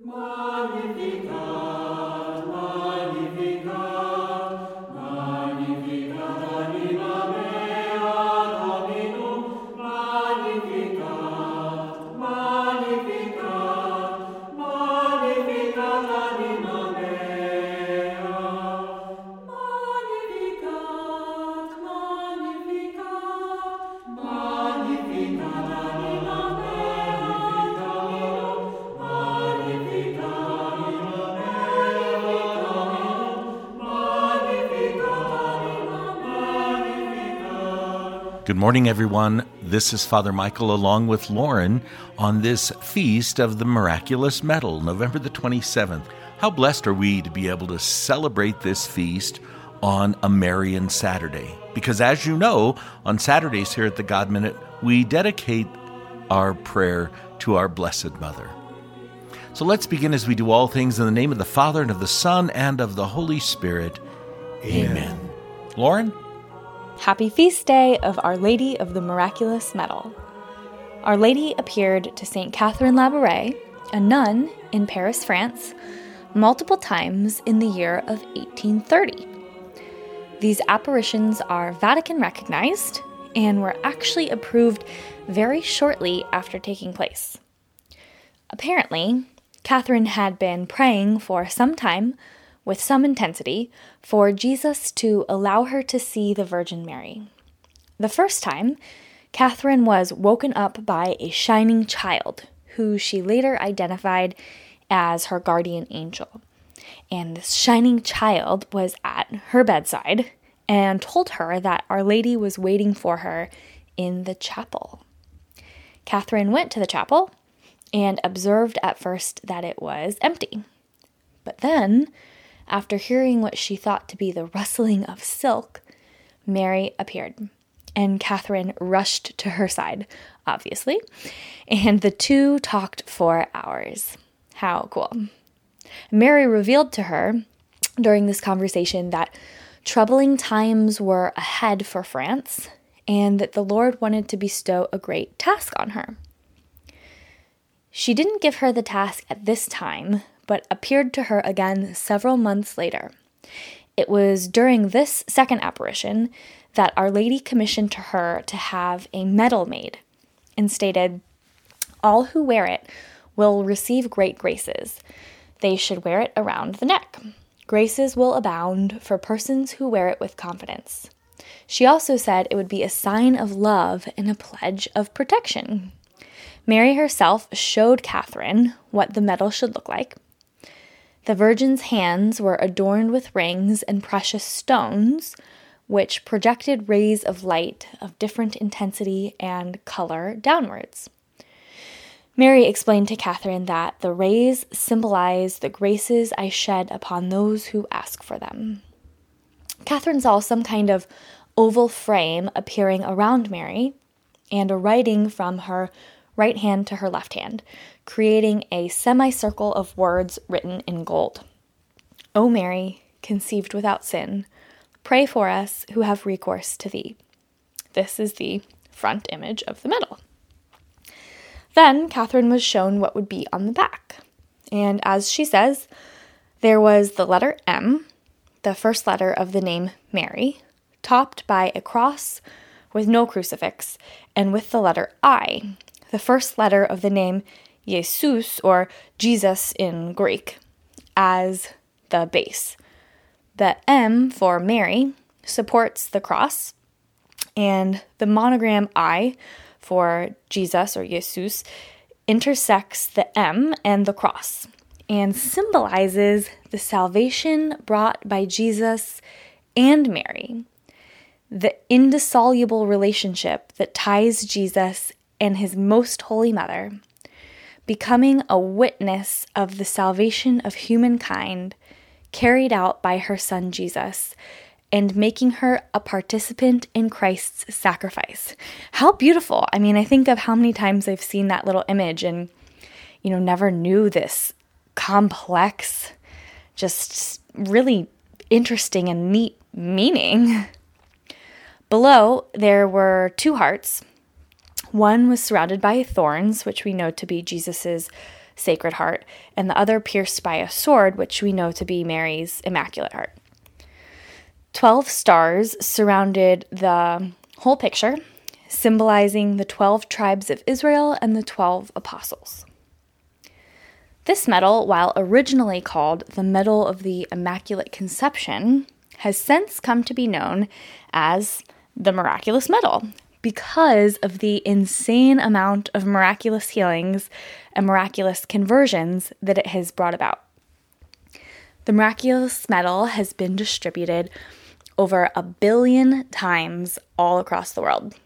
magnificat. Good morning, everyone. This is Father Michael along with Lauren on this feast of the miraculous medal, November the 27th. How blessed are we to be able to celebrate this feast on a Marian Saturday? Because as you know, on Saturdays here at the God Minute, we dedicate our prayer to our Blessed Mother. So let's begin as we do all things in the name of the Father and of the Son and of the Holy Spirit. Amen. Amen. Lauren? Happy feast day of Our Lady of the Miraculous Medal. Our Lady appeared to St. Catherine Labouré, a nun in Paris, France, multiple times in the year of 1830. These apparitions are Vatican recognized and were actually approved very shortly after taking place. Apparently, Catherine had been praying for some time with some intensity for Jesus to allow her to see the Virgin Mary. The first time, Catherine was woken up by a shining child, who she later identified as her guardian angel. And this shining child was at her bedside and told her that Our Lady was waiting for her in the chapel. Catherine went to the chapel and observed at first that it was empty. But then after hearing what she thought to be the rustling of silk, Mary appeared, and Catherine rushed to her side, obviously, and the two talked for hours. How cool. Mary revealed to her during this conversation that troubling times were ahead for France and that the Lord wanted to bestow a great task on her. She didn't give her the task at this time, but appeared to her again several months later. It was during this second apparition that Our Lady commissioned to her to have a medal made and stated, All who wear it will receive great graces. They should wear it around the neck. Graces will abound for persons who wear it with confidence. She also said it would be a sign of love and a pledge of protection. Mary herself showed Catherine what the medal should look like, the Virgin's hands were adorned with rings and precious stones, which projected rays of light of different intensity and color downwards. Mary explained to Catherine that the rays symbolize the graces I shed upon those who ask for them. Catherine saw some kind of oval frame appearing around Mary and a writing from her right hand to her left hand, creating a semicircle of words written in gold. O Mary, conceived without sin, pray for us who have recourse to thee. This is the front image of the medal. Then Catherine was shown what would be on the back. And as she says, there was the letter M, the first letter of the name Mary, topped by a cross with no crucifix, and with the letter I, the first letter of the name Jesus or Jesus in Greek as the base. The M for Mary supports the cross, and the monogram I for Jesus or Jesus intersects the M and the cross and symbolizes the salvation brought by Jesus and Mary, the indissoluble relationship that ties Jesus and his most holy mother becoming a witness of the salvation of humankind carried out by her son Jesus and making her a participant in Christ's sacrifice. How beautiful. I mean, I think of how many times I've seen that little image and, you know, never knew this complex, just really interesting and neat meaning. Below, there were two hearts one was surrounded by thorns, which we know to be Jesus's Sacred Heart, and the other pierced by a sword, which we know to be Mary's Immaculate Heart. Twelve stars surrounded the whole picture, symbolizing the 12 tribes of Israel and the 12 apostles. This medal, while originally called the Medal of the Immaculate Conception, has since come to be known as the Miraculous Medal because of the insane amount of miraculous healings and miraculous conversions that it has brought about. The Miraculous Medal has been distributed over a billion times all across the world.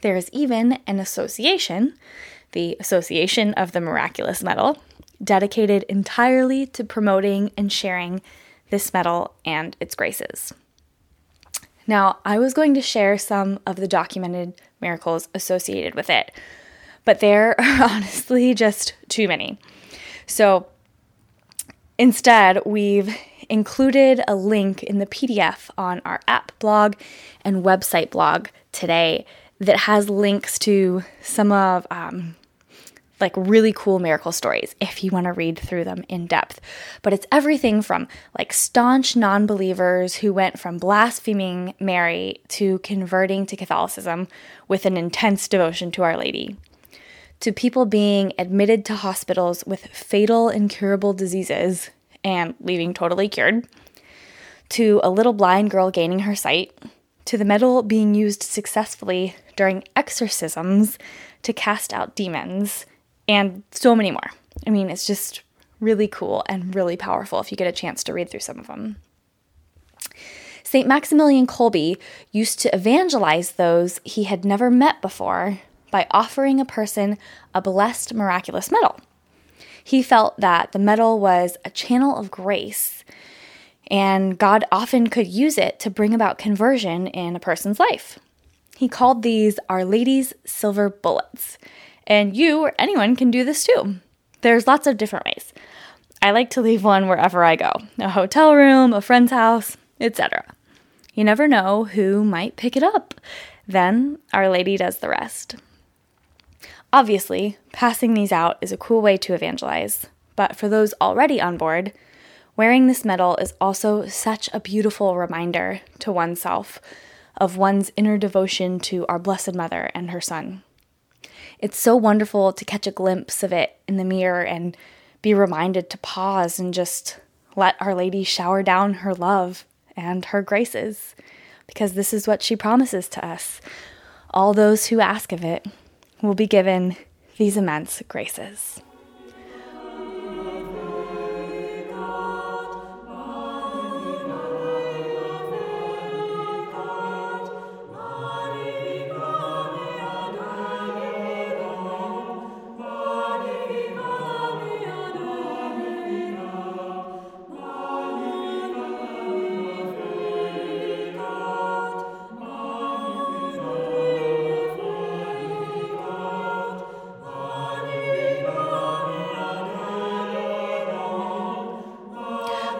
There is even an association, the Association of the Miraculous Medal, dedicated entirely to promoting and sharing this medal and its graces. Now, I was going to share some of the documented miracles associated with it, but there are honestly just too many. So instead, we've included a link in the PDF on our app blog and website blog today that has links to some of um, like really cool miracle stories if you want to read through them in depth. But it's everything from like staunch non believers who went from blaspheming Mary to converting to Catholicism with an intense devotion to Our Lady, to people being admitted to hospitals with fatal incurable diseases and leaving totally cured, to a little blind girl gaining her sight, to the medal being used successfully during exorcisms to cast out demons and so many more. I mean, it's just really cool and really powerful if you get a chance to read through some of them. St. Maximilian Kolbe used to evangelize those he had never met before by offering a person a blessed miraculous medal. He felt that the medal was a channel of grace, and God often could use it to bring about conversion in a person's life. He called these Our Lady's Silver Bullets, and you or anyone can do this too. There's lots of different ways. I like to leave one wherever I go a hotel room, a friend's house, etc. You never know who might pick it up. Then Our Lady does the rest. Obviously, passing these out is a cool way to evangelize, but for those already on board, wearing this medal is also such a beautiful reminder to oneself of one's inner devotion to our Blessed Mother and her Son. It's so wonderful to catch a glimpse of it in the mirror and be reminded to pause and just let Our Lady shower down her love and her graces, because this is what she promises to us. All those who ask of it will be given these immense graces.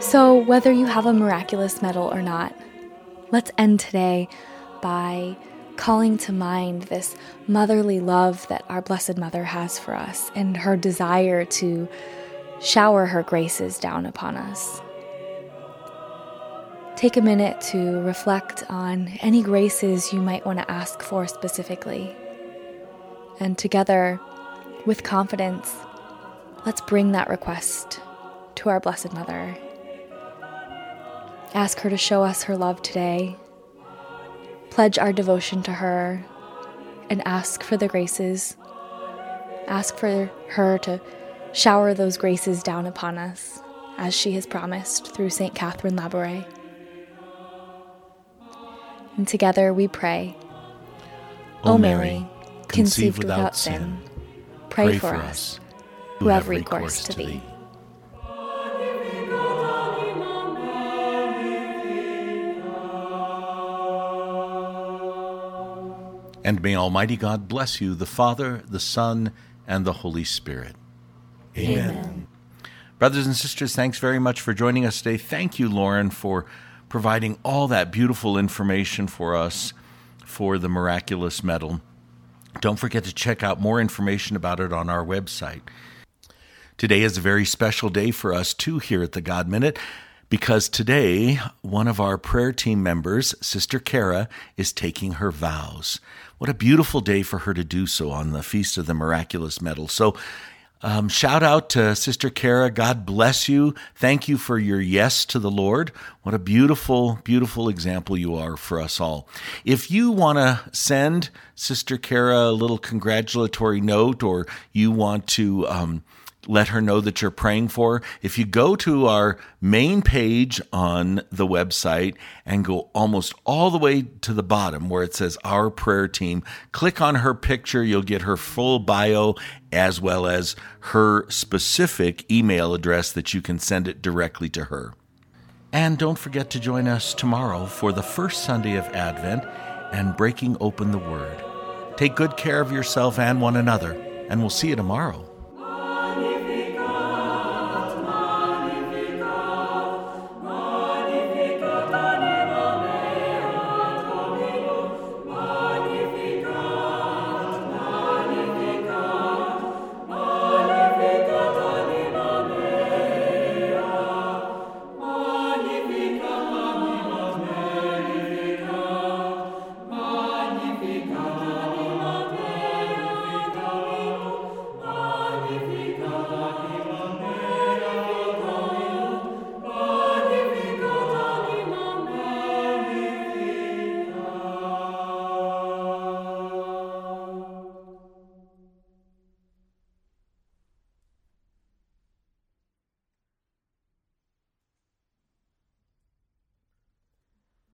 So, whether you have a miraculous medal or not, let's end today by calling to mind this motherly love that our Blessed Mother has for us and her desire to shower her graces down upon us. Take a minute to reflect on any graces you might want to ask for specifically. And together, with confidence, let's bring that request to our Blessed Mother Ask her to show us her love today. Pledge our devotion to her and ask for the graces. Ask for her to shower those graces down upon us as she has promised through St. Catherine Labouré. And together we pray. O Mary, conceived without sin, pray for us who have recourse to thee. And may Almighty God bless you, the Father, the Son, and the Holy Spirit. Amen. Amen. Brothers and sisters, thanks very much for joining us today. Thank you, Lauren, for providing all that beautiful information for us for the miraculous medal. Don't forget to check out more information about it on our website. Today is a very special day for us too here at the God Minute because today one of our prayer team members, Sister Kara, is taking her vows. What a beautiful day for her to do so on the Feast of the Miraculous Medal. So um, shout out to Sister Kara. God bless you. Thank you for your yes to the Lord. What a beautiful, beautiful example you are for us all. If you want to send Sister Kara a little congratulatory note or you want to, um, let her know that you're praying for. If you go to our main page on the website and go almost all the way to the bottom where it says Our Prayer Team, click on her picture. You'll get her full bio as well as her specific email address that you can send it directly to her. And don't forget to join us tomorrow for the first Sunday of Advent and breaking open the Word. Take good care of yourself and one another, and we'll see you tomorrow.